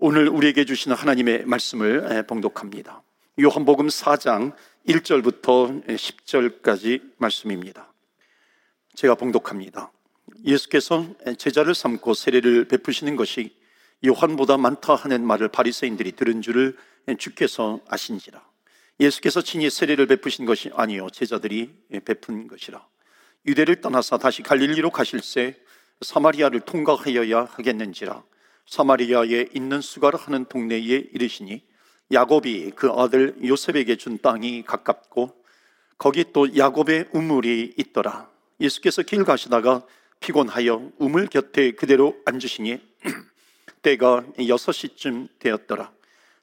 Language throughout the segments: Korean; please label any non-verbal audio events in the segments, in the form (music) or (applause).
오늘 우리에게 주시는 하나님의 말씀을 봉독합니다. 요한복음 4장 1절부터 10절까지 말씀입니다. 제가 봉독합니다. 예수께서 제자를 삼고 세례를 베푸시는 것이 요한보다 많다 하는 말을 바리새인들이 들은 줄을 주께서 아신지라. 예수께서 친히 세례를 베푸신 것이 아니요 제자들이 베푼 것이라. 유대를 떠나서 다시 갈릴리로 가실새 사마리아를 통과하여야 하겠는지라. 사마리아에 있는 수가라 하는 동네에 이르시니 야곱이 그 아들 요셉에게 준 땅이 가깝고 거기 또 야곱의 우물이 있더라. 예수께서 길 가시다가 피곤하여 우물 곁에 그대로 앉으시니 (clears throat) 때가 여섯 시쯤 되었더라.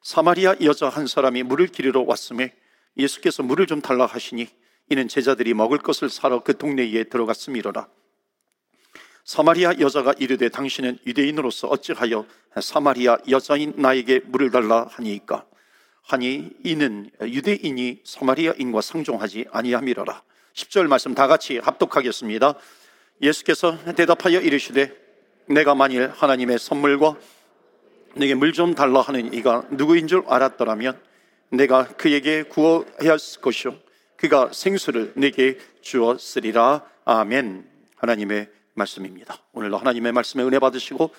사마리아 여자 한 사람이 물을 기르러 왔음에 예수께서 물을 좀 달라 하시니 이는 제자들이 먹을 것을 사러 그 동네에 들어갔음이로라. 사마리아 여자가 이르되 당신은 유대인으로서 어찌하여 사마리아 여자인 나에게 물을 달라 하니까? 하니 이는 유대인이 사마리아인과 상종하지 아니함이로라. 10절 말씀 다 같이 합독하겠습니다. 예수께서 대답하여 이르시되 내가 만일 하나님의 선물과 내게 물 좀 달라 하는 이가 누구인 줄 알았더라면 내가 그에게 했을 것이요. 그가 생수를 내게 주었으리라. 아멘. 하나님의 말씀입니다. 오늘도 하나님의 말씀에 은혜 받으시고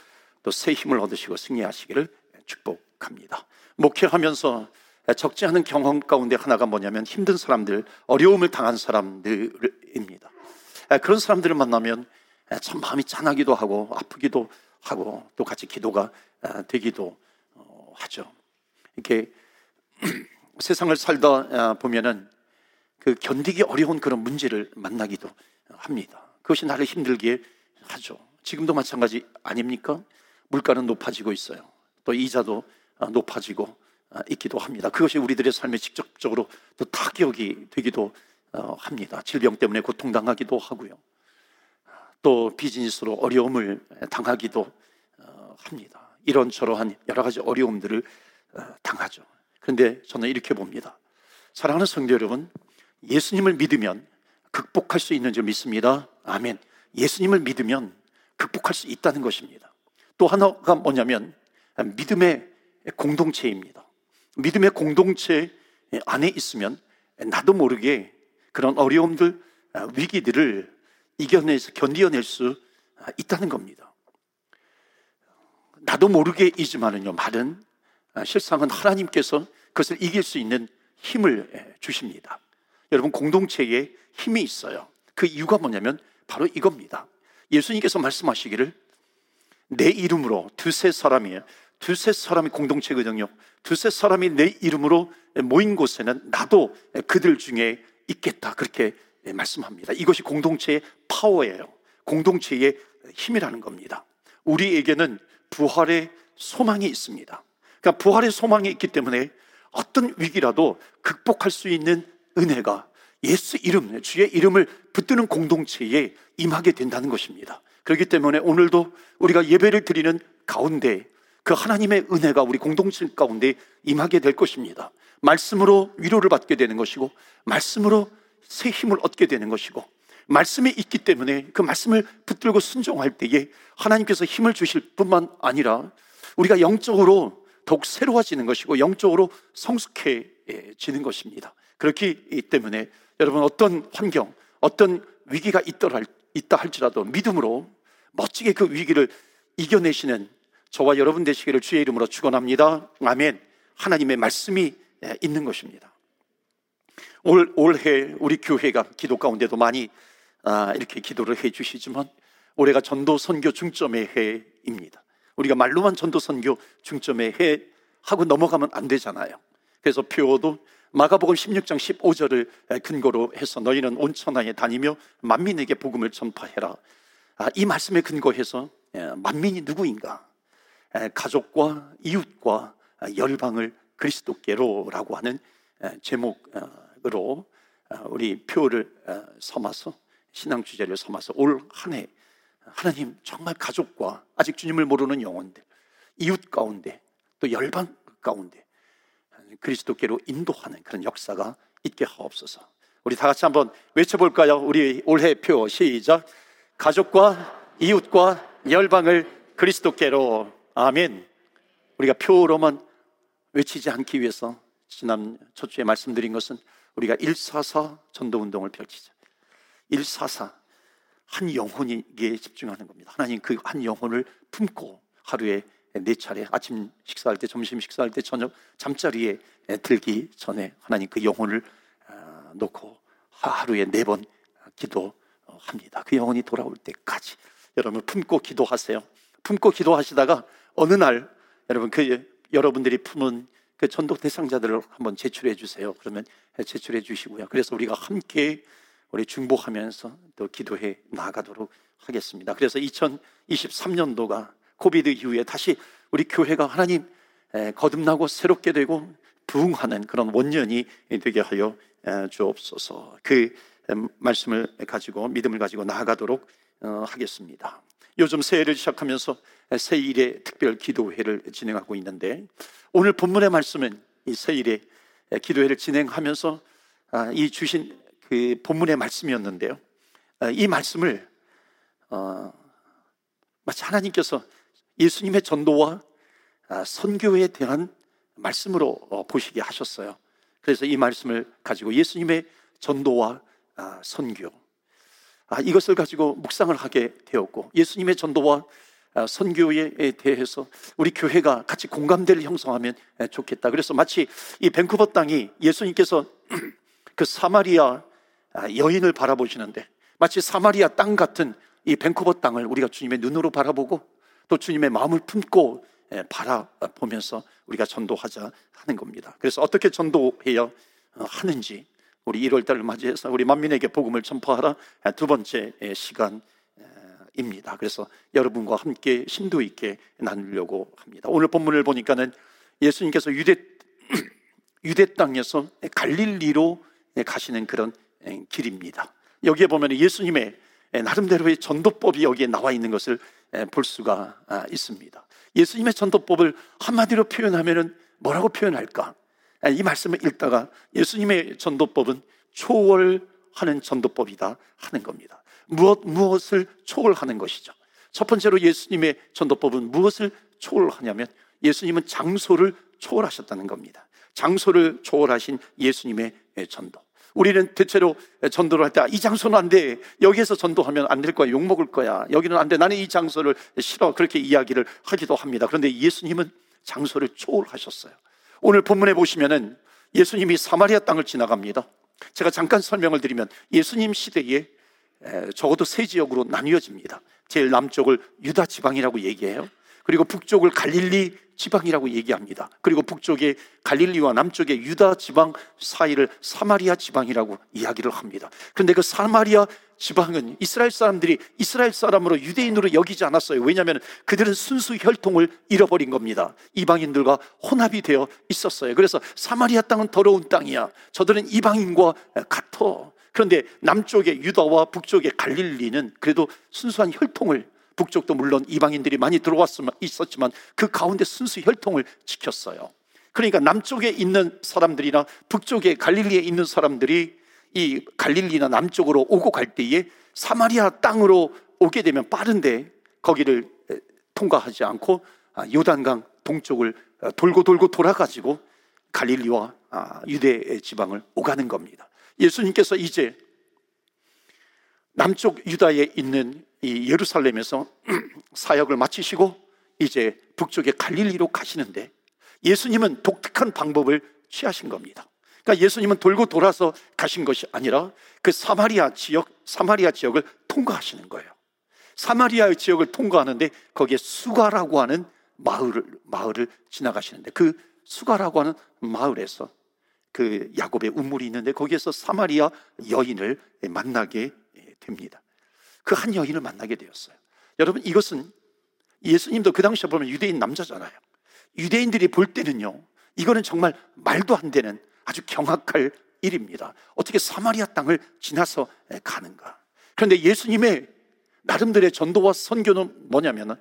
또 새 힘을 얻으시고 승리하시기를 축복합니다. 목회하면서 적지 않은 경험 가운데 하나가 뭐냐면 힘든 사람들, 어려움을 당한 사람들입니다. 그런 사람들을 만나면 참 마음이 짠하기도 하고 아프기도 하고 또 같이 기도가 되기도 어, 하죠. 이렇게 (clears throat) 세상을 살다 보면은 그 견디기 어려운 그런 문제를 만나기도 합니다. 그것이 나를 힘들게 하죠. 지금도 마찬가지 아닙니까? 물가는 높아지고 있어요. 또 이자도 아, 높아지고 아, 있기도 합니다. 그것이 우리들의 삶에 직접적으로 또 타격이 되기도 어, 합니다. 질병 때문에 고통당하기도 하고요. 또 비즈니스로 어려움을 당하기도 어, 합니다. 이런저러한 여러 가지 어려움들을 어, 당하죠. 그런데 저는 이렇게 봅니다. 사랑하는 성도 여러분, 예수님을 믿으면 극복할 수 있는 줄 믿습니다. 아멘. 예수님을 믿으면 극복할 수 있다는 것입니다. 또 하나가 뭐냐면 믿음의 공동체입니다. 믿음의 공동체 안에 있으면 나도 모르게 그런 어려움들, 위기들을 이겨내서 견디어낼 수 있다는 겁니다. 나도 모르게이지만은요, 말은 실상은 하나님께서 그것을 이길 수 있는 힘을 주십니다. 여러분, 공동체에 힘이 있어요. 그 이유가 뭐냐면 바로 이겁니다. 예수님께서 말씀하시기를 내 이름으로 두세 사람이 두세 사람이 공동체거든요. 두세 사람이 내 이름으로 모인 곳에는 나도 그들 중에 있겠다. 그렇게 말씀합니다. 이것이 공동체의 파워예요. 공동체의 힘이라는 겁니다. 우리에게는 부활의 소망이 있습니다. 그러니까 부활의 소망이 있기 때문에 어떤 위기라도 극복할 수 있는 은혜가 예수 이름, 주의 이름을 붙드는 공동체에 임하게 된다는 것입니다. 그렇기 때문에 오늘도 우리가 예배를 드리는 가운데 그 하나님의 은혜가 우리 공동체 가운데 임하게 될 것입니다. 말씀으로 위로를 받게 되는 것이고, 말씀으로 새 힘을 얻게 되는 것이고, 말씀이 있기 때문에 그 말씀을 붙들고 순종할 때에 하나님께서 힘을 주실 뿐만 아니라 우리가 영적으로 더욱 새로워지는 것이고 영적으로 성숙해지는 것입니다. 그렇기 때문에 여러분 어떤 환경, 어떤 위기가 있다 할지라도 믿음으로 멋지게 그 위기를 이겨내시는 저와 여러분 되시기를 주의 이름으로 축원합니다. 아멘. 하나님의 말씀이 있는 것입니다. 올 올해 우리 교회가 기도 가운데도 많이 아, 이렇게 기도를 해 주시지만 올해가 전도 선교 중점의 해입니다. 우리가 말로만 전도 선교 중점의 해 하고 넘어가면 안 되잖아요. 그래서 표도 마가복음 16장 15절을 근거로 해서 너희는 온 천하에 다니며 만민에게 복음을 전파해라. 아, 이 말씀에 근거해서 예, 만민이 누구인가? 가족과 이웃과 열방을 그리스도께로라고 하는 제목으로 어, 우리 표를 어, 삼아서 신앙 주제를 삼아서 올 한 해 하나님 정말 가족과 아직 주님을 모르는 영혼들 이웃 가운데 또 열방 가운데 그리스도께로 인도하는 그런 역사가 있게 하옵소서. 우리 다 같이 한번 외쳐볼까요? 우리 올해 표 시작. 가족과 이웃과 열방을 그리스도께로 아멘. 우리가 표로만 외치지 않기 위해서 지난 첫 주에 말씀드린 것은 우리가 144 전도 운동을 펼치자. 144. 한 영혼에게 집중하는 겁니다. 하나님 그 한 영혼을 품고 하루에 네 차례 아침 식사할 때, 점심 식사할 때, 저녁 잠자리에 들기 전에 하나님 그 영혼을 어, 놓고 하루에 네 번 기도합니다. 그 영혼이 돌아올 때까지 여러분 품고 기도하세요. 품고 기도하시다가 어느 날 여러분 그 여러분들이 품은 그 전도 대상자들을 한번 제출해 주세요. 그러면 제출해 주시고요. 그래서 우리가 함께 우리 중보하면서 또 기도해 나가도록 하겠습니다. 그래서 2023년도가 코비드 이후에 다시 우리 교회가 하나님 거듭나고 새롭게 되고 부흥하는 그런 원년이 되게 하여 주옵소서. 그 말씀을 가지고 믿음을 가지고 나아가도록 어, 하겠습니다. 요즘 새해를 시작하면서 새일의 특별 기도회를 진행하고 있는데 오늘 본문의 말씀은 이 새일의 기도회를 진행하면서 아, 이 주신 그 본문의 말씀이었는데요. 아, 이 말씀을 어, 마치 하나님께서 예수님의 전도와 아, 선교에 대한 말씀으로 어, 보시게 하셨어요. 그래서 이 말씀을 가지고 예수님의 전도와 아, 선교 이것을 가지고 묵상을 하게 되었고 예수님의 전도와 선교에 대해서 우리 교회가 같이 공감대를 형성하면 좋겠다. 그래서 마치 이 밴쿠버 땅이 예수님께서 (clears throat) 그 사마리아 여인을 바라보시는데 마치 사마리아 땅 같은 이 밴쿠버 땅을 우리가 주님의 눈으로 바라보고 또 주님의 마음을 품고 예, 바라보면서 우리가 전도하자 하는 겁니다. 그래서 어떻게 전도해야 어, 하는지 우리 1월 달을 맞이해서 우리 만민에게 복음을 전파하라 예, 두 번째 예, 시간입니다. 그래서 여러분과 함께 심도 있게 나누려고 합니다. 오늘 본문을 보니까는 예수님께서 유대 (clears throat) 유대 땅에서 갈릴리로 가시는 그런 길입니다. 여기에 보면 예수님의 나름대로의 전도법이 여기에 나와 있는 것을 볼 수가 아, 있습니다. 예수님의 전도법을 한마디로 표현하면 뭐라고 표현할까? 이 말씀을 읽다가 예수님의 전도법은 초월하는 전도법이다 하는 겁니다. 무엇, 무엇을 초월하는 것이죠. 첫 번째로 예수님의 전도법은 무엇을 초월하냐면 예수님은 장소를 초월하셨다는 겁니다. 장소를 초월하신 예수님의 전도. 우리는 대체로 전도를 할 때 이 장소는 안 돼. 여기에서 전도하면 안 될 거야. 욕 먹을 거야. 여기는 안 돼. 나는 이 장소를 싫어. 그렇게 이야기를 하기도 합니다. 그런데 예수님은 장소를 초월하셨어요. 오늘 본문에 보시면은 예수님이 사마리아 땅을 지나갑니다. 제가 잠깐 설명을 드리면 예수님 시대에 적어도 세 지역으로 나뉘어집니다. 제일 남쪽을 유다 지방이라고 얘기해요. 그리고 북쪽을 갈릴리 지방이라고 얘기합니다. 그리고 북쪽의 갈릴리와 남쪽의 유다 지방 사이를 사마리아 지방이라고 이야기를 합니다. 그런데 그 사마리아 지방은 이스라엘 사람들이 이스라엘 사람으로 유대인으로 여기지 않았어요. 왜냐하면 그들은 순수 혈통을 잃어버린 겁니다. 이방인들과 혼합이 되어 있었어요. 그래서 사마리아 땅은 더러운 땅이야. 저들은 이방인과 같아. 그런데 남쪽의 유다와 북쪽의 갈릴리는 그래도 순수한 혈통을 북쪽도 물론 이방인들이 많이 들어왔으면 있었지만 그 가운데 순수 혈통을 지켰어요. 그러니까 남쪽에 있는 사람들이나 북쪽에 갈릴리에 있는 사람들이 이 갈릴리나 남쪽으로 오고 갈 때에 사마리아 땅으로 오게 되면 빠른데 거기를 통과하지 않고 아, 요단강 동쪽을 어, 돌고 돌고 돌아가지고 갈릴리와 아, 유대 지방을 오가는 겁니다. 예수님께서 이제 남쪽 유다에 있는 이 예루살렘에서 (clears throat) 사역을 마치시고 이제 북쪽의 갈릴리로 가시는데 예수님은 독특한 방법을 취하신 겁니다. 그러니까 예수님은 돌고 돌아서 가신 것이 아니라 그 사마리아 지역, 사마리아 지역을 통과하시는 거예요. 사마리아 지역을 통과하는데 거기에 수가라고 하는 마을을, 마을을 지나가시는데 그 수가라고 하는 마을에서 그 야곱의 우물이 있는데 거기에서 사마리아 여인을 만나게 됩니다. 그 한 여인을 만나게 되었어요. 여러분 이것은 예수님도 그 당시에 보면 유대인 남자잖아요. 유대인들이 볼 때는요, 이거는 정말 말도 안 되는 아주 경악할 일입니다. 어떻게 사마리아 땅을 지나서 가는가? 그런데 예수님의 나름대로의 전도와 선교는 뭐냐면은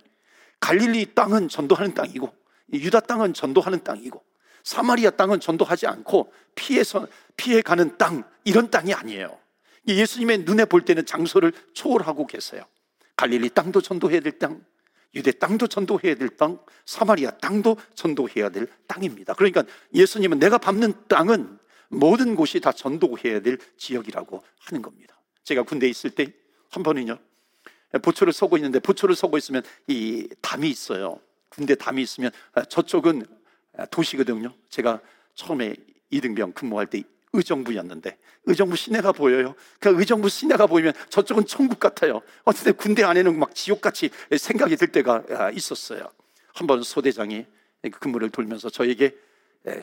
갈릴리 땅은 전도하는 땅이고 유다 땅은 전도하는 땅이고 사마리아 땅은 전도하지 않고 피해서 피해 가는 땅 이런 땅이 아니에요. 예수님의 눈에 볼 때는 장소를 초월하고 계세요. 갈릴리 땅도 전도해야 될 땅, 유대 땅도 전도해야 될 땅, 사마리아 땅도 전도해야 될 땅입니다. 그러니까 예수님은 내가 밟는 땅은 모든 곳이 다 전도해야 될 지역이라고 하는 겁니다. 제가 군대에 있을 때 한 번은요, 보초를 서고 있는데 보초를 서고 있으면 이 담이 있어요. 군대 담이 있으면 저쪽은 도시거든요. 제가 처음에 이등병 근무할 때 의정부였는데 의정부 시내가 보여요. 그 의정부 시내가 보이면 저쪽은 천국 같아요. 어쨌든 군대 안에는 막 지옥같이 생각이 들 때가 아, 있었어요. 한번 소대장이 근무를 돌면서 저에게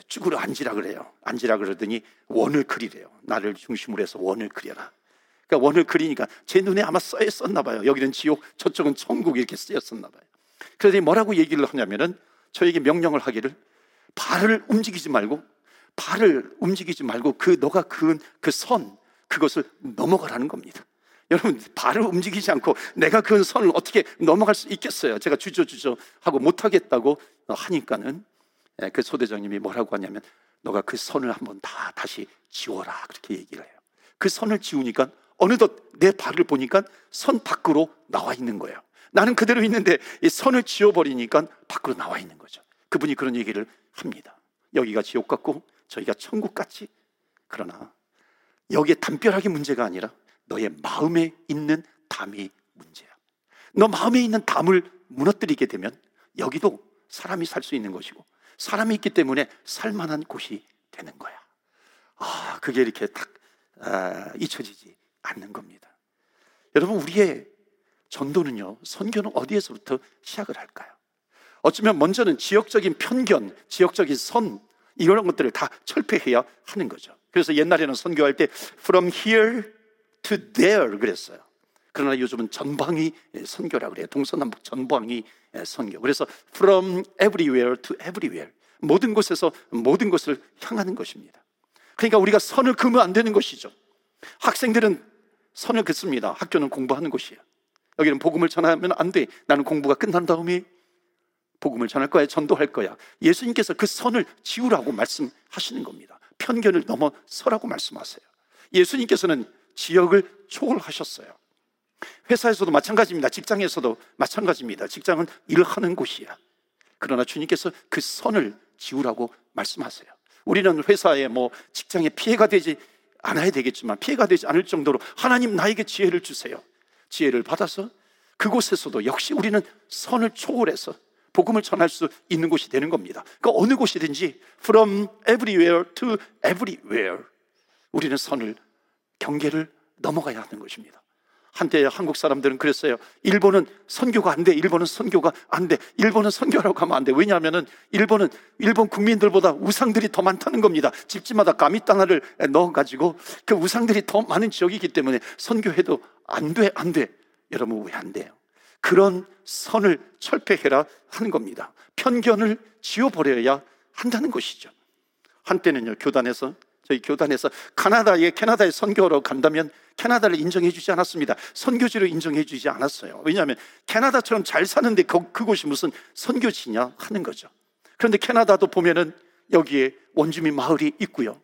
쭈그려 앉으라 그래요. 앉으라 그러더니 원을 그리래요. 나를 중심으로 해서 원을 그려라. 그러니까 원을 그리니까 제 눈에 아마 써 있었나 봐요. 여기는 지옥, 저쪽은 천국 이렇게 쓰였었나 봐요. 그러더니 뭐라고 얘기를 하냐면은 저에게 명령을 하기를 발을 움직이지 말고 발을 움직이지 말고 그 너가 그은 그 선 그것을 넘어가라는 겁니다. 여러분 발을 움직이지 않고 내가 그은 선을 어떻게 넘어갈 수 있겠어요? 제가 주저주저 하고 못하겠다고 하니까는 예, 그 소대장님이 뭐라고 하냐면 너가 그 선을 한번 다 다시 지워라 그렇게 얘기를 해요. 그 선을 지우니까 어느덧 내 발을 보니까 선 밖으로 나와 있는 거예요. 나는 그대로 있는데 이 선을 지워버리니까 밖으로 나와 있는 거죠. 그분이 그런 얘기를 합니다. 여기가 지옥 같고 저희가 천국 같지? 그러나 여기에 담벼락이 문제가 아니라 너의 마음에 있는 담이 문제야. 너 마음에 있는 담을 무너뜨리게 되면 여기도 사람이 살 수 있는 것이고 사람이 있기 때문에 살만한 곳이 되는 거야. 아, 그게 이렇게 딱 아, 잊혀지지 않는 겁니다. 여러분, 우리의 전도는요, 선교는 어디에서부터 시작을 할까요? 어쩌면 먼저는 지역적인 편견, 지역적인 선, 이런 것들을 다 철폐해야 하는 거죠. 그래서 옛날에는 선교할 때 from here to there 그랬어요. 그러나 요즘은 전방위 선교라 그래요. 동서남북 전방위 선교. 그래서 from everywhere to everywhere. 모든 곳에서 모든 곳을 향하는 것입니다. 그러니까 우리가 선을 그으면 안 되는 것이죠. 학생들은 선을 긋습니다. 학교는 공부하는 곳이에요. 여기는 복음을 전하면 안 돼. 나는 공부가 끝난 다음에 복음을 전할 거야, 전도할 거야. 예수님께서 그 선을 지우라고 말씀하시는 겁니다. 편견을 넘어서라고 말씀하세요. 예수님께서는 지역을 초월하셨어요. 회사에서도 마찬가지입니다. 직장에서도 마찬가지입니다. 직장은 일을 하는 곳이야. 그러나 주님께서 그 선을 지우라고 말씀하세요. 우리는 회사에 뭐 직장에 피해가 되지 않아야 되겠지만 피해가 되지 않을 정도로 하나님 나에게 지혜를 주세요. 지혜를 받아서 그곳에서도 역시 우리는 선을 초월해서 복음을 전할 수 있는 곳이 되는 겁니다. 그 어느 곳이든지 from everywhere to everywhere 우리는 선을 경계를 넘어가야 하는 것입니다. 한때 한국 사람들은 그랬어요. 일본은 선교가 안 돼. 일본은 선교가 안 돼. 일본은 선교라고 하면 안 돼. 왜냐하면 일본은 일본 국민들보다 우상들이 더 많다는 겁니다. 집집마다 가미땅을 넣어가지고 그 우상들이 더 많은 지역이기 때문에 선교해도 안 돼, 안 돼. 여러분 왜 안 돼요? 그런 선을 철폐해라 하는 겁니다. 편견을 지워버려야 한다는 것이죠. 한때는요, 교단에서, 저희 교단에서 카나다에, 캐나다에 선교로 간다면 캐나다를 인정해 주지 않았습니다. 선교지로 인정해 주지 않았어요. 왜냐하면 캐나다처럼 잘 사는데 그, 그곳이 무슨 선교지냐 하는 거죠. 그런데 캐나다도 보면은 여기에 원주민 마을이 있고요.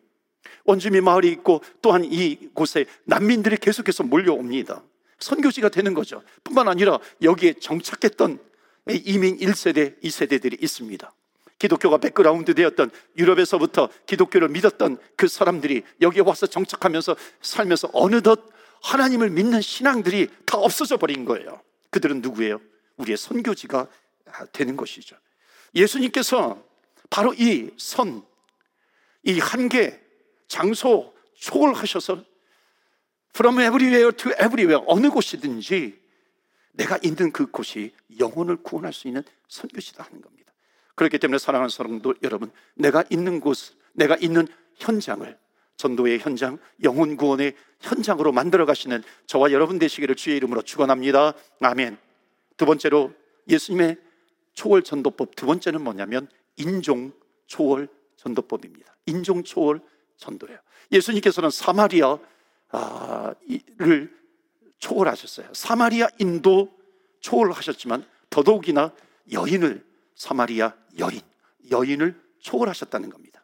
원주민 마을이 있고 또한 이곳에 난민들이 계속해서 몰려옵니다. 선교지가 되는 거죠. 뿐만 아니라 여기에 정착했던 이민 1세대, 2세대들이 있습니다. 기독교가 백그라운드 되었던 유럽에서부터 기독교를 믿었던 그 사람들이 여기에 와서 정착하면서 살면서 어느덧 하나님을 믿는 신앙들이 다 없어져 버린 거예요. 그들은 누구예요? 우리의 선교지가 되는 것이죠. 예수님께서 바로 이 선, 이 한계, 장소 초월하셔서 From everywhere to everywhere 어느 곳이든지 내가 있는 그 곳이 영혼을 구원할 수 있는 선교지다 하는 겁니다. 그렇기 때문에 사랑하는 사람도 여러분, 내가 있는 곳, 내가 있는 현장을 전도의 현장, 영혼 구원의 현장으로 만들어 가시는 저와 여러분 되시기를 주의 이름으로 축원합니다. 아멘. 두 번째로 예수님의 초월 전도법 두 번째는 뭐냐면 인종 초월 전도법입니다. 인종 초월 전도예요. 예수님께서는 사마리아 아, 를 초월하셨어요. 사마리아 인도 초월하셨지만 더더욱이나 여인을 사마리아 여인, 여인을 초월하셨다는 겁니다.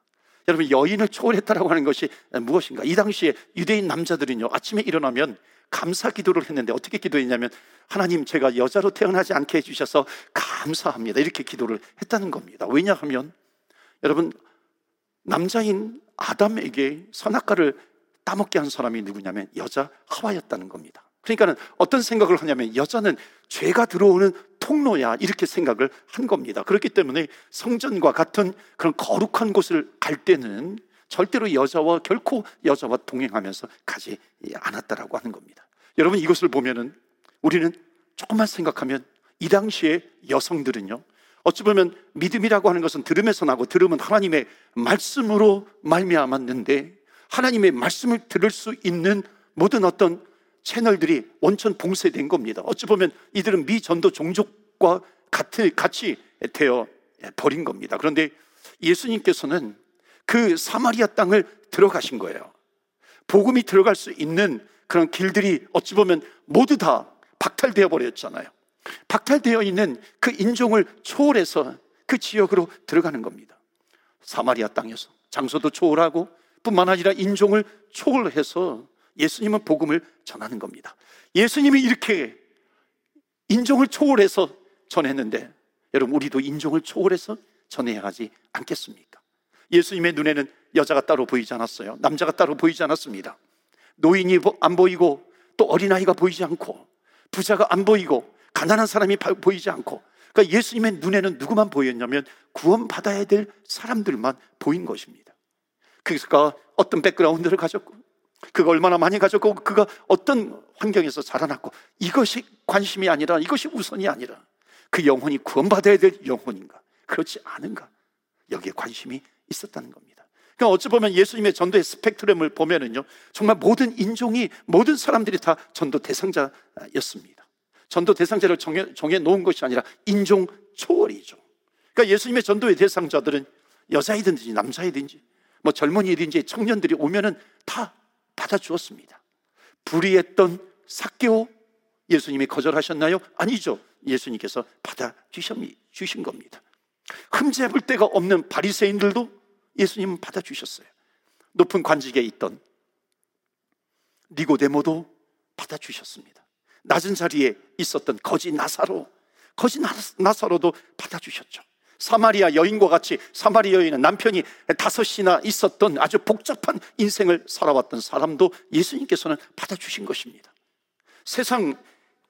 여러분 여인을 초월했다라고 하는 것이 무엇인가? 이 당시에 유대인 남자들은요 아침에 일어나면 감사 기도를 했는데 어떻게 기도했냐면 하나님 제가 여자로 태어나지 않게 해주셔서 감사합니다. 이렇게 기도를 했다는 겁니다. 왜냐하면 여러분 남자인 아담에게 선악과를 따먹게 한 사람이 누구냐면 여자 하와였다는 겁니다. 그러니까는 어떤 생각을 하냐면 여자는 죄가 들어오는 통로야 이렇게 생각을 한 겁니다. 그렇기 때문에 성전과 같은 그런 거룩한 곳을 갈 때는 절대로 여자와 결코 여자와 동행하면서 가지 않았다라고 하는 겁니다. 여러분 이것을 보면은 우리는 조금만 생각하면 이 당시에 여성들은요 어찌 보면 믿음이라고 하는 것은 들음에서 나고 들음은 하나님의 말씀으로 말미암았는데 하나님의 말씀을 들을 수 있는 모든 어떤 채널들이 원천 봉쇄된 겁니다. 어찌 보면 이들은 미전도 종족과 같이, 같이 되어 버린 겁니다. 그런데 예수님께서는 그 사마리아 땅을 들어가신 거예요. 복음이 들어갈 수 있는 그런 길들이 어찌 보면 모두 다 박탈되어 버렸잖아요. 박탈되어 있는 그 인종을 초월해서 그 지역으로 들어가는 겁니다. 사마리아 땅에서 장소도 초월하고 뿐만 아니라 인종을 초월해서 예수님은 복음을 전하는 겁니다. 예수님이 이렇게 인종을 초월해서 전했는데 여러분 우리도 인종을 초월해서 전해야 하지 않겠습니까? 예수님의 눈에는 여자가 따로 보이지 않았어요. 남자가 따로 보이지 않았습니다. 노인이 안 보이고 또 어린아이가 보이지 않고 부자가 안 보이고 가난한 사람이 보이지 않고 그러니까 예수님의 눈에는 누구만 보였냐면 구원받아야 될 사람들만 보인 것입니다. 그가 어떤 백그라운드를 가졌고 그가 얼마나 많이 가졌고 그가 어떤 환경에서 자라났고 이것이 관심이 아니라 이것이 우선이 아니라 그 영혼이 구원받아야 될 영혼인가 그렇지 않은가 여기에 관심이 있었다는 겁니다. 그러니까 어찌 보면 예수님의 전도의 스펙트럼을 보면은요 정말 모든 인종이 모든 사람들이 다 전도 대상자였습니다. 전도 대상자를 정해, 정해 놓은 것이 아니라 인종 초월이죠. 그러니까 예수님의 전도의 대상자들은 여자이든지 남자이든지 뭐 젊은이든지 청년들이 오면은 다 받아 주었습니다. 불의했던 사개오 예수님이 거절하셨나요? 아니죠. 예수님께서 받아 주신 겁니다. 흠잡을 데가 없는 바리새인들도 예수님은 받아 주셨어요. 높은 관직에 있던 니고데모도 받아 주셨습니다. 낮은 자리에 있었던 거지 나사로, 거지 나사로도 받아 주셨죠. 사마리아 여인과 같이 사마리아 여인은 남편이 다섯이나 있었던 아주 복잡한 인생을 살아왔던 사람도 예수님께서는 받아주신 것입니다. 세상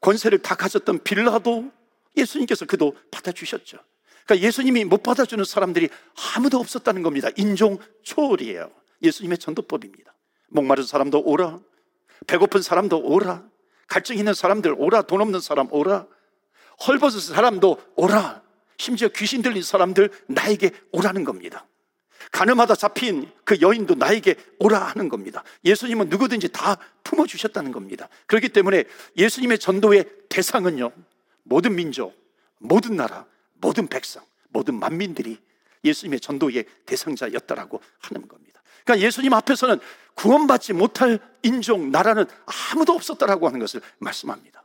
권세를 다 가졌던 빌라도 예수님께서 그도 받아주셨죠. 그러니까 예수님이 못 받아주는 사람들이 아무도 없었다는 겁니다. 인종 초월이에요. 예수님의 전도법입니다. 목마른 사람도 오라. 배고픈 사람도 오라. 갈증 있는 사람들 오라. 돈 없는 사람 오라. 헐벗은 사람도 오라. 심지어 귀신 들린 사람들 나에게 오라는 겁니다. 가늠하다 잡힌 그 여인도 나에게 오라 하는 겁니다. 예수님은 누구든지 다 품어주셨다는 겁니다. 그렇기 때문에 예수님의 전도의 대상은요, 모든 민족, 모든 나라, 모든 백성, 모든 만민들이 예수님의 전도의 대상자였다라고 하는 겁니다. 그러니까 예수님 앞에서는 구원받지 못할 인종, 나라는 아무도 없었다라고 하는 것을 말씀합니다.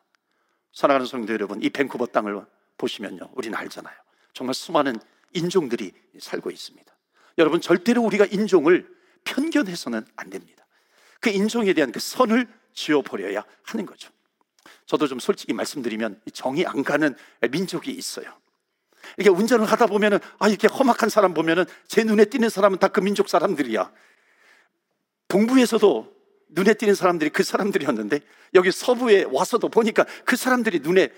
사랑하는 성도 여러분, 이 밴쿠버 땅을 보시면요, 우리는 알잖아요. 정말 수많은 인종들이 살고 있습니다. 여러분, 절대로 우리가 인종을 편견해서는 안 됩니다. 그 인종에 대한 그 선을 지어버려야 하는 거죠. 저도 좀 솔직히 말씀드리면 정이 안 가는 민족이 있어요. 이렇게 운전을 하다 보면은, 아, 이렇게 험악한 사람 보면은 제 눈에 띄는 사람은 다 그 민족 사람들이야. 동부에서도 눈에 띄는 사람들이 그 사람들이었는데 여기 서부에 와서도 보니까 그 사람들이 눈에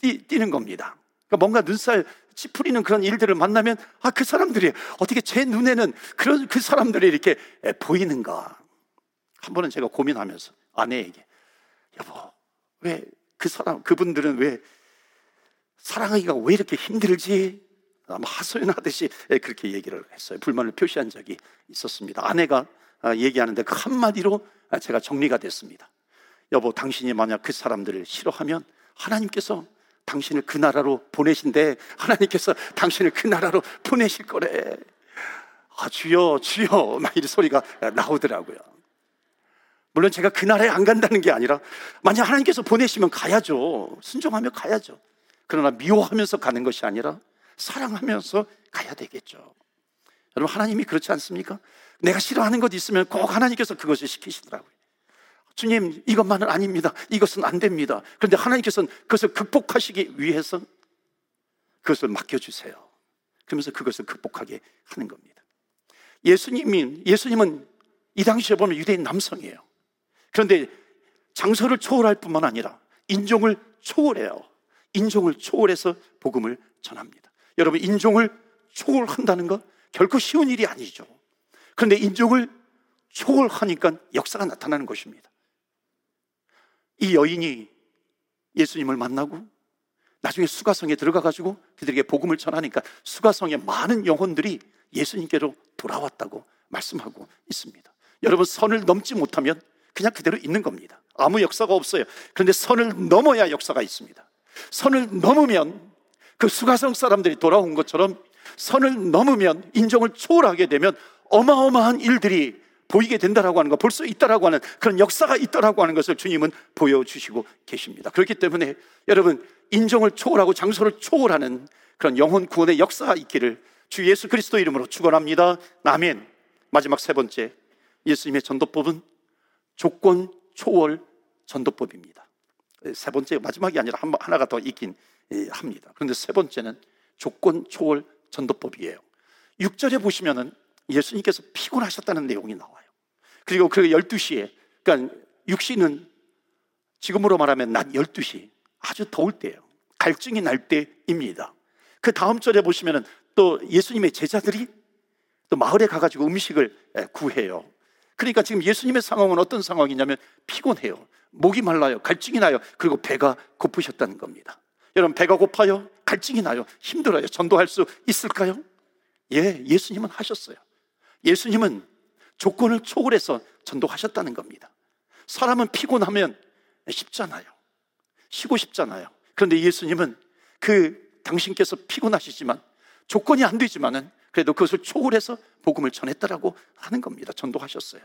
띄, 띄는 겁니다. 그러니까 뭔가 눈살 찌푸리는 그런 일들을 만나면 아, 그 사람들이 어떻게 제 눈에는 그런 그 사람들이 이렇게 보이는가. 한 번은 제가 고민하면서 아내에게 여보, 왜 그 사람, 그분들은 왜 사랑하기가 왜 이렇게 힘들지? 아마 하소연하듯이 그렇게 얘기를 했어요. 불만을 표시한 적이 있었습니다. 아내가 아, 얘기하는데 그 한마디로 제가 정리가 됐습니다. 여보, 당신이 만약 그 사람들을 싫어하면 하나님께서 당신을 그 나라로 보내신데 하나님께서 당신을 그 나라로 보내실 거래. 아, 주여, 주여. 막 이런 소리가 나오더라고요. 물론 제가 그 나라에 안 간다는 게 아니라 만약 하나님께서 보내시면 가야죠. 순종하며 가야죠. 그러나 미워하면서 가는 것이 아니라 사랑하면서 가야 되겠죠. 여러분, 하나님이 그렇지 않습니까? 내가 싫어하는 것 있으면 꼭 하나님께서 그것을 시키시더라고요. 주님, 이것만은 아닙니다. 이것은 안 됩니다. 그런데 하나님께서는 그것을 극복하시기 위해서 그것을 맡겨주세요. 그러면서 그것을 극복하게 하는 겁니다. 예수님이, 예수님은 이 당시에 보면 유대인 남성이에요. 그런데 장소를 초월할 뿐만 아니라 인종을 초월해요. 인종을 초월해서 복음을 전합니다. 여러분, 인종을 초월한다는 것 결코 쉬운 일이 아니죠. 그런데 인종을 초월하니까 역사가 나타나는 것입니다. 이 여인이 예수님을 만나고 나중에 수가성에 들어가 가지고 그들에게 복음을 전하니까 수가성의 많은 영혼들이 예수님께로 돌아왔다고 말씀하고 있습니다. 여러분 선을 넘지 못하면 그냥 그대로 있는 겁니다. 아무 역사가 없어요. 그런데 선을 넘어야 역사가 있습니다. 선을 넘으면 그 수가성 사람들이 돌아온 것처럼 선을 넘으면 인종을 초월하게 되면 어마어마한 일들이 보이게 된다라고 하는 거, 볼수 있다라고 하는 그런 역사가 있다라고 하는 것을 주님은 보여주시고 계십니다. 그렇기 때문에 여러분 인종을 초월하고 장소를 초월하는 그런 영혼 구원의 역사가 있기를 주 예수 그리스도 이름으로 축원합니다. 아멘. 마지막 세 번째 예수님의 전도법은 조건 초월 전도법입니다. 세 번째 마지막이 아니라 하나가 더 있긴 예, 합니다. 그런데 세 번째는 조건 초월 전도법이에요. 6절에 보시면은 예수님께서 피곤하셨다는 내용이 나와요. 그리고 그 12시에, 그러니까 6시는 지금으로 말하면 낮 12시, 아주 더울 때예요. 갈증이 날 때입니다. 그 다음 절에 보시면은 또 예수님의 제자들이 또 마을에 가가지고 음식을 구해요. 그러니까 지금 예수님의 상황은 어떤 상황이냐면 피곤해요. 목이 말라요. 갈증이 나요. 그리고 배가 고프셨다는 겁니다. 여러분, 배가 고파요? 갈증이 나요? 힘들어요? 전도할 수 있을까요? 예, 예수님은 하셨어요. 예수님은 조건을 초월해서 전도하셨다는 겁니다. 사람은 피곤하면 쉽잖아요. 쉬고 싶잖아요. 그런데 예수님은 그 당신께서 피곤하시지만 조건이 안 되지만은 그래도 그것을 초월해서 복음을 전했다라고 하는 겁니다. 전도하셨어요.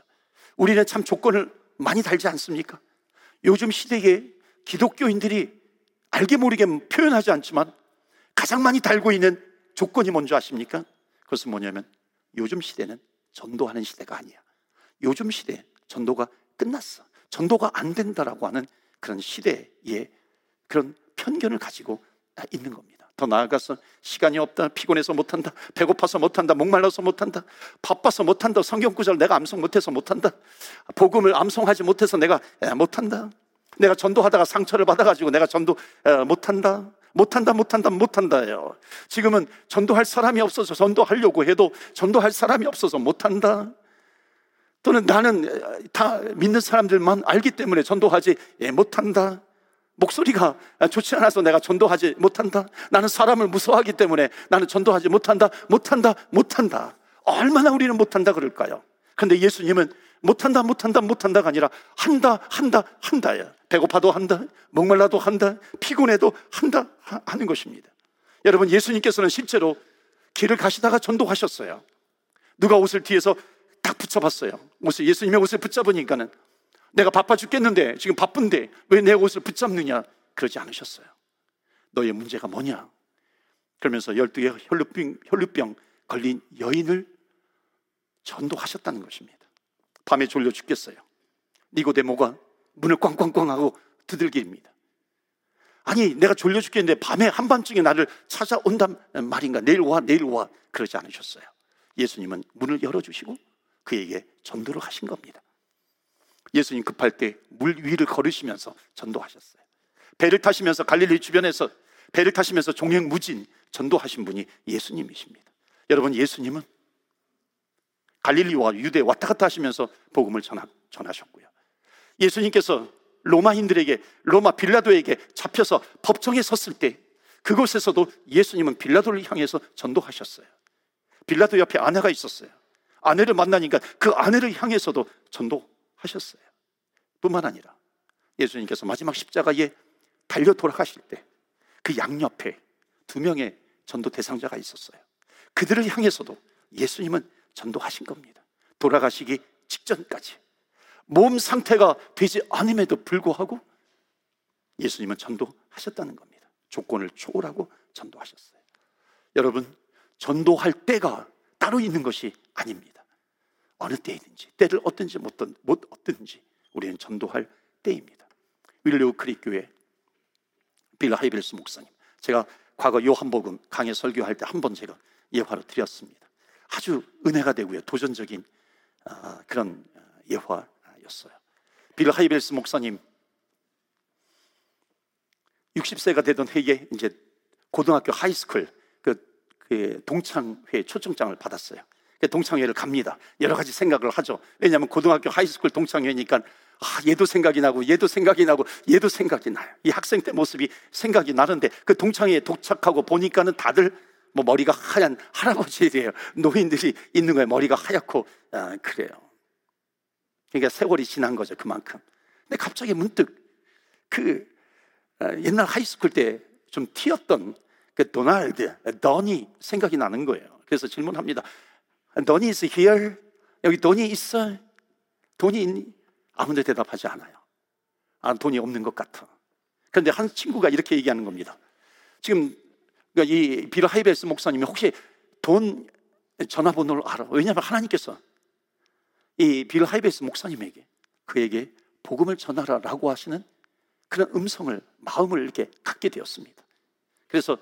우리는 참 조건을 많이 달지 않습니까? 요즘 시대에 기독교인들이 알게 모르게 표현하지 않지만 가장 많이 달고 있는 조건이 뭔지 아십니까? 그것은 뭐냐면 요즘 시대는 전도하는 시대가 아니야. 요즘 시대 전도가 끝났어. 전도가 안 된다라고 하는 그런 시대의 그런 편견을 가지고 있는 겁니다. 더 나아가서 시간이 없다, 피곤해서 못한다, 배고파서 못한다, 목말라서 못한다, 바빠서 못한다, 성경 구절 내가 암송 못해서 못한다, 복음을 암송하지 못해서 내가 못한다, 내가 전도하다가 상처를 받아가지고 내가 전도 못한다, 못한다, 못한다, 못한다요. 지금은 전도할 사람이 없어서 전도하려고 해도 전도할 사람이 없어서 못한다. 또는 나는 다 믿는 사람들만 알기 때문에 전도하지 못한다. 목소리가 좋지 않아서 내가 전도하지 못한다. 나는 사람을 무서워하기 때문에 나는 전도하지 못한다. 못한다. 못한다. 얼마나 우리는 못한다 그럴까요? 근데 예수님은 못한다, 못한다, 못한다가 아니라 한다, 한다, 한다야. 배고파도 한다, 목말라도 한다, 피곤해도 한다 하는 것입니다. 여러분, 예수님께서는 실제로 길을 가시다가 전도하셨어요. 누가 옷을 뒤에서 딱 붙여봤어요. 옷을, 예수님의 옷을 붙잡으니까는 내가 바빠 죽겠는데, 지금 바쁜데 왜 내 옷을 붙잡느냐? 그러지 않으셨어요. 너의 문제가 뭐냐? 그러면서 열두의 혈루병, 혈루병 걸린 여인을 전도하셨다는 것입니다. 밤에 졸려 죽겠어요. 니고데모가 문을 꽝꽝꽝 하고 두들깁니다. 아니, 내가 졸려 죽겠는데 밤에 한밤중에 나를 찾아온단 말인가? 내일 와, 내일 와. 그러지 않으셨어요. 예수님은 문을 열어주시고 그에게 전도를 하신 겁니다. 예수님 급할 때 물 위를 걸으시면서 전도하셨어요. 배를 타시면서 갈릴리 주변에서 배를 타시면서 종횡무진 전도하신 분이 예수님이십니다. 여러분, 예수님은 갈릴리와 유대 왔다 갔다 하시면서 복음을 전하, 전하셨고요. 예수님께서 로마인들에게 로마 빌라도에게 잡혀서 법정에 섰을 때 그곳에서도 예수님은 빌라도를 향해서 전도하셨어요. 빌라도 옆에 아내가 있었어요. 아내를 만나니까 그 아내를 향해서도 전도하셨어요. 뿐만 아니라 예수님께서 마지막 십자가에 달려 돌아가실 때 그 양옆에 두 명의 전도 대상자가 있었어요. 그들을 향해서도 예수님은 전도하신 겁니다. 돌아가시기 직전까지. 몸 상태가 되지 않음에도 불구하고 예수님은 전도하셨다는 겁니다. 조건을 초월하고 전도하셨어요. 여러분, 전도할 때가 따로 있는 것이 아닙니다. 어느 때이든지, 때를 어떤지 못, 못 어떤지 우리는 전도할 때입니다. 윌로우 크릭 교회 빌 하이벨스 목사님. 제가 과거 요한복음 강의 설교할 때 한 번 제가 예화로 드렸습니다. 아주 은혜가 되고요. 도전적인 아, 그런 예화였어요. 빌 하이벨스 목사님 60세가 되던 해에 이제 고등학교 high school 그, 그 동창회 초청장을 받았어요. 그 동창회를 갑니다. 여러 가지 생각을 하죠. 왜냐하면 고등학교 high school 동창회니까 아, 얘도 생각이 나고 얘도 생각이 나고 얘도 생각이 나요. 이 학생 때 모습이 생각이 나는데 그 동창회에 도착하고 보니까는 다들 뭐 머리가 하얀 할아버지들이에요. 노인들이 있는 거예요. 머리가 하얗고 아, 그래요. 그러니까 세월이 지난 거죠. 그만큼. 근데 갑자기 문득 그 아, 옛날 high school 때 좀 튀었던 그 도날드, 돈이 생각이 나는 거예요. 그래서 질문합니다. 돈 is here? 여기 돈이 있어? 돈이 있니? 아무도 대답하지 않아요. 아, 돈이 없는 것 같아. 그런데 한 친구가 이렇게 얘기하는 겁니다. 지금 그러니까 이 빌 하이벨스 목사님이 혹시 돈 전화번호를 알아? 왜냐하면 하나님께서 이 빌 하이벨스 목사님에게 그에게 복음을 전하라라고 하시는 그런 음성을 마음을 이렇게 갖게 되었습니다. 그래서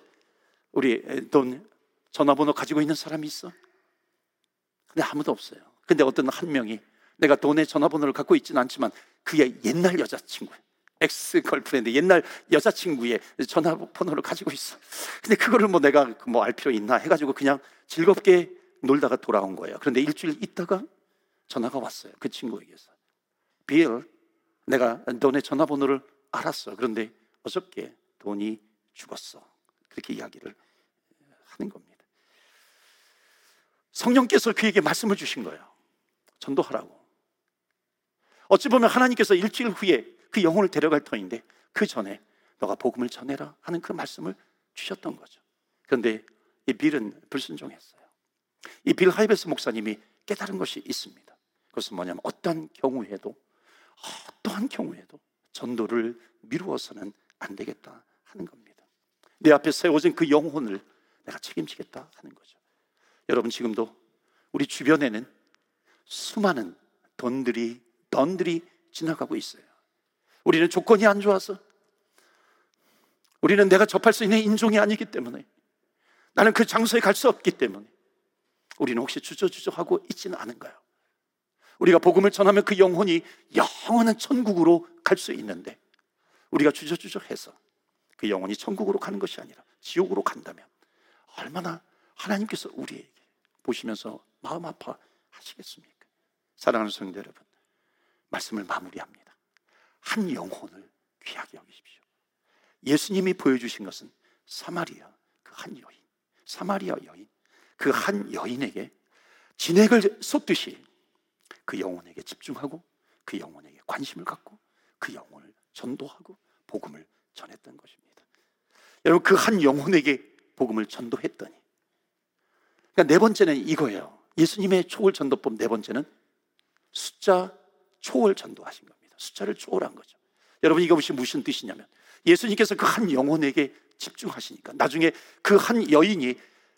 우리 돈 전화번호 가지고 있는 사람이 있어? 근데 아무도 없어요. 근데 어떤 한 명이 내가 돈의 전화번호를 갖고 있지는 않지만 그의 옛날 여자친구, ex-girlfriend, 옛날 여자친구의 전화번호를 가지고 있어. 근데 그거를 뭐 내가 뭐 알 필요 있나 해가지고 그냥 즐겁게 놀다가 돌아온 거예요. 그런데 일주일 있다가 전화가 왔어요. 그 친구에게서. 빌, 내가 돈의 전화번호를 알았어. 그런데 어저께 돈이 죽었어. 그렇게 이야기를 하는 겁니다. 성령께서 그에게 말씀을 주신 거예요. 전도하라고. 어찌 보면 하나님께서 일주일 후에 그 영혼을 데려갈 터인데 그 전에 너가 복음을 전해라 하는 그 말씀을 주셨던 거죠. 그런데 이 빌은 불순종했어요. 이 빌 하이베스 목사님이 깨달은 것이 있습니다. 그것은 뭐냐면 어떠한 경우에도 어떠한 경우에도 전도를 미루어서는 안 되겠다 하는 겁니다. 내 앞에 세워진 그 영혼을 내가 책임지겠다 하는 거죠. 여러분 지금도 우리 주변에는 수많은 돈들이 돈들이 지나가고 있어요. 우리는 조건이 안 좋아서 우리는 내가 접할 수 있는 인종이 아니기 때문에 나는 그 장소에 갈 수 없기 때문에 우리는 혹시 주저주저하고 있지는 않은가요? 우리가 복음을 전하면 그 영혼이 영원한 천국으로 갈 수 있는데 우리가 주저주저해서 그 영혼이 천국으로 가는 것이 아니라 지옥으로 간다면 얼마나 하나님께서 우리에게 보시면서 마음 아파 하시겠습니까? 사랑하는 성도 여러분, 말씀을 마무리합니다. 한 영혼을 귀하게 여기십시오. 예수님이 보여주신 것은 사마리아 그 한 여인, 사마리아 여인, 그 한 여인에게 진액을 쏟듯이 그 영혼에게 집중하고 그 영혼에게 관심을 갖고 그 영혼을 전도하고 복음을 전했던 것입니다. 여러분 그 한 영혼에게 복음을 전도했더니 그러니까 네 번째는 이거예요. 예수님의 초월 전도법 네 번째는 숫자 초월 전도하신 겁니다. 숫자를 초월한 거죠. 여러분 이것이 무슨 뜻이냐면 예수님께서 그 한 영혼에게 집중하시니까 나중에 그 한 여인이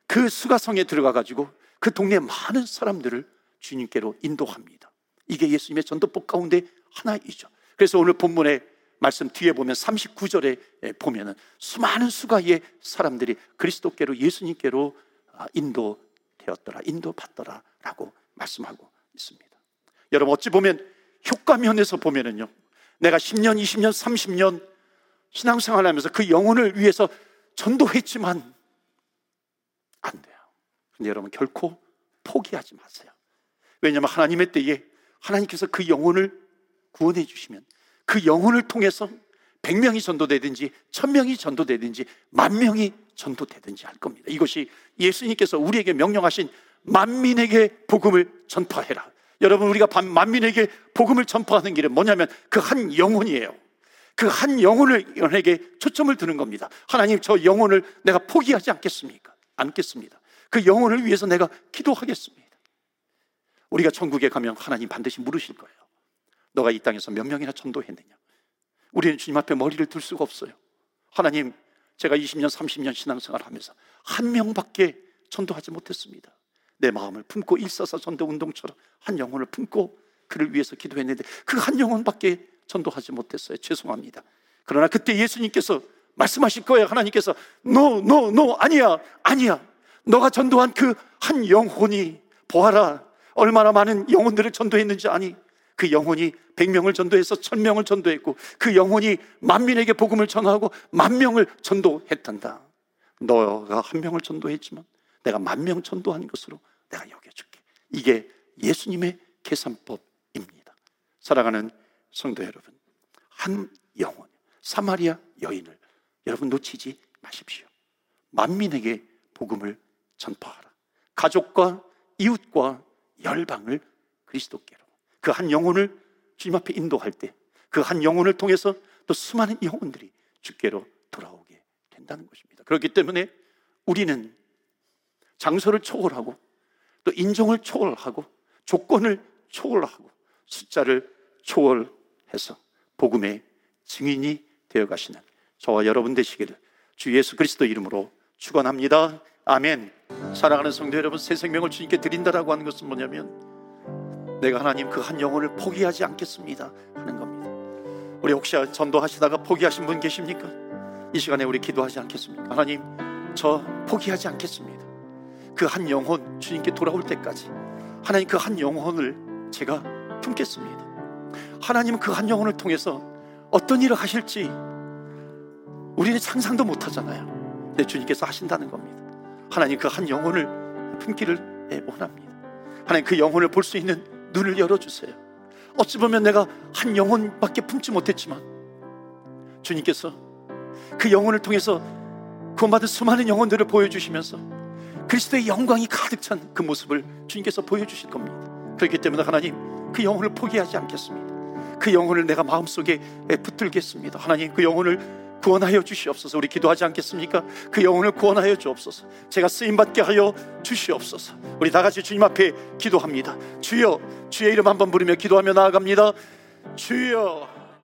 그 수가성에 들어가 가지고 그 동네 많은 사람들을 주님께로 인도합니다. 이게 예수님의 전도법 가운데 하나이죠. 그래서 오늘 본문의 말씀 뒤에 보면 39절에 보면은 수많은 수가의 사람들이 그리스도께로 예수님께로 아, 인도되었더라, 인도받더라 라고 말씀하고 있습니다. 여러분, 어찌 보면 효과 면에서 보면은요, 내가 10년, 20년, 30년 신앙생활 하면서 그 영혼을 위해서 전도했지만 안 돼요. 근데 여러분, 결코 포기하지 마세요. 왜냐하면 하나님의 때에 하나님께서 그 영혼을 구원해 주시면 그 영혼을 통해서 100명이 전도되든지 1000명이 전도되든지 만 명이 전도되든지 할 겁니다. 이것이 예수님께서 우리에게 명령하신 만민에게 복음을 전파해라. 여러분 우리가 만민에게 복음을 전파하는 길은 뭐냐면 그 한 영혼이에요. 그 한 영혼에게 초점을 두는 겁니다. 하나님 저 영혼을 내가 포기하지 않겠습니까? 않겠습니다. 그 영혼을 위해서 내가 기도하겠습니다. 우리가 천국에 가면 하나님 반드시 물으실 거예요. 너가 이 땅에서 몇 명이나 전도했느냐? 우리는 주님 앞에 머리를 들 수가 없어요. 하나님, 제가 20년, 30년 신앙생활 하면서 한 명밖에 전도하지 못했습니다. 내 마음을 품고 일사사 전도 운동처럼 한 영혼을 품고 그를 위해서 기도했는데 그 한 영혼밖에 전도하지 못했어요. 죄송합니다. 그러나 그때 예수님께서 말씀하실 거예요. 하나님께서 no, no, no 아니야, 아니야. 너가 전도한 그 한 영혼이 보아라. 얼마나 많은 영혼들을 전도했는지 아니? 그 영혼이 100명을 전도해서 1000명을 전도했고 그 영혼이 만민에게 복음을 전하고 만 명을 전도했단다. 너가 한 명을 전도했지만 내가 만 명 전도한 것으로 내가 여겨줄게. 이게 예수님의 계산법입니다. 살아가는 성도 여러분, 한 영혼, 사마리아 여인을 여러분 놓치지 마십시오. 만민에게 복음을 전파하라. 가족과 이웃과 열방을 그리스도께로. 그 한 영혼을 주님 앞에 인도할 때 그 한 영혼을 통해서 또 수많은 영혼들이 주께로 돌아오게 된다는 것입니다. 그렇기 때문에 우리는 장소를 초월하고 또 인종을 초월하고 조건을 초월하고 숫자를 초월해서 복음의 증인이 되어 가시는 저와 여러분 되시기를 주 예수 그리스도 이름으로 축원합니다. 아멘. 사랑하는 성도 여러분, 새 생명을 주님께 드린다라고 하는 것은 뭐냐면 내가 하나님 그 한 영혼을 포기하지 않겠습니다 하는 겁니다. 우리 혹시 전도하시다가 포기하신 분 계십니까? 이 시간에 우리 기도하지 않겠습니까? 하나님, 저 포기하지 않겠습니다. 그 한 영혼 주님께 돌아올 때까지 하나님 그 한 영혼을 제가 품겠습니다. 하나님은 그 한 영혼을 통해서 어떤 일을 하실지 우리는 상상도 못 하잖아요. 내 주님께서 하신다는 겁니다. 하나님 그 한 영혼을 품기를 원합니다. 하나님 그 영혼을 볼 수 있는 눈을 열어주세요. 어찌 보면 내가 한 영혼밖에 품지 못했지만 주님께서 그 영혼을 통해서 구원받은 수많은 영혼들을 보여주시면서 그리스도의 영광이 가득 찬 그 모습을 주님께서 보여주실 겁니다. 그렇기 때문에 하나님 그 영혼을 포기하지 않겠습니다. 그 영혼을 내가 마음속에 붙들겠습니다. 하나님 그 영혼을 구원하여 주시옵소서. 우리 기도하지 않겠습니까? 그 영혼을 구원하여 주옵소서. 제가 쓰임 받게 하여 주시옵소서. 우리 다 같이 주님 앞에 기도합니다. 주여, 주의 이름 한번 부르며 기도하며 나아갑니다. 주여.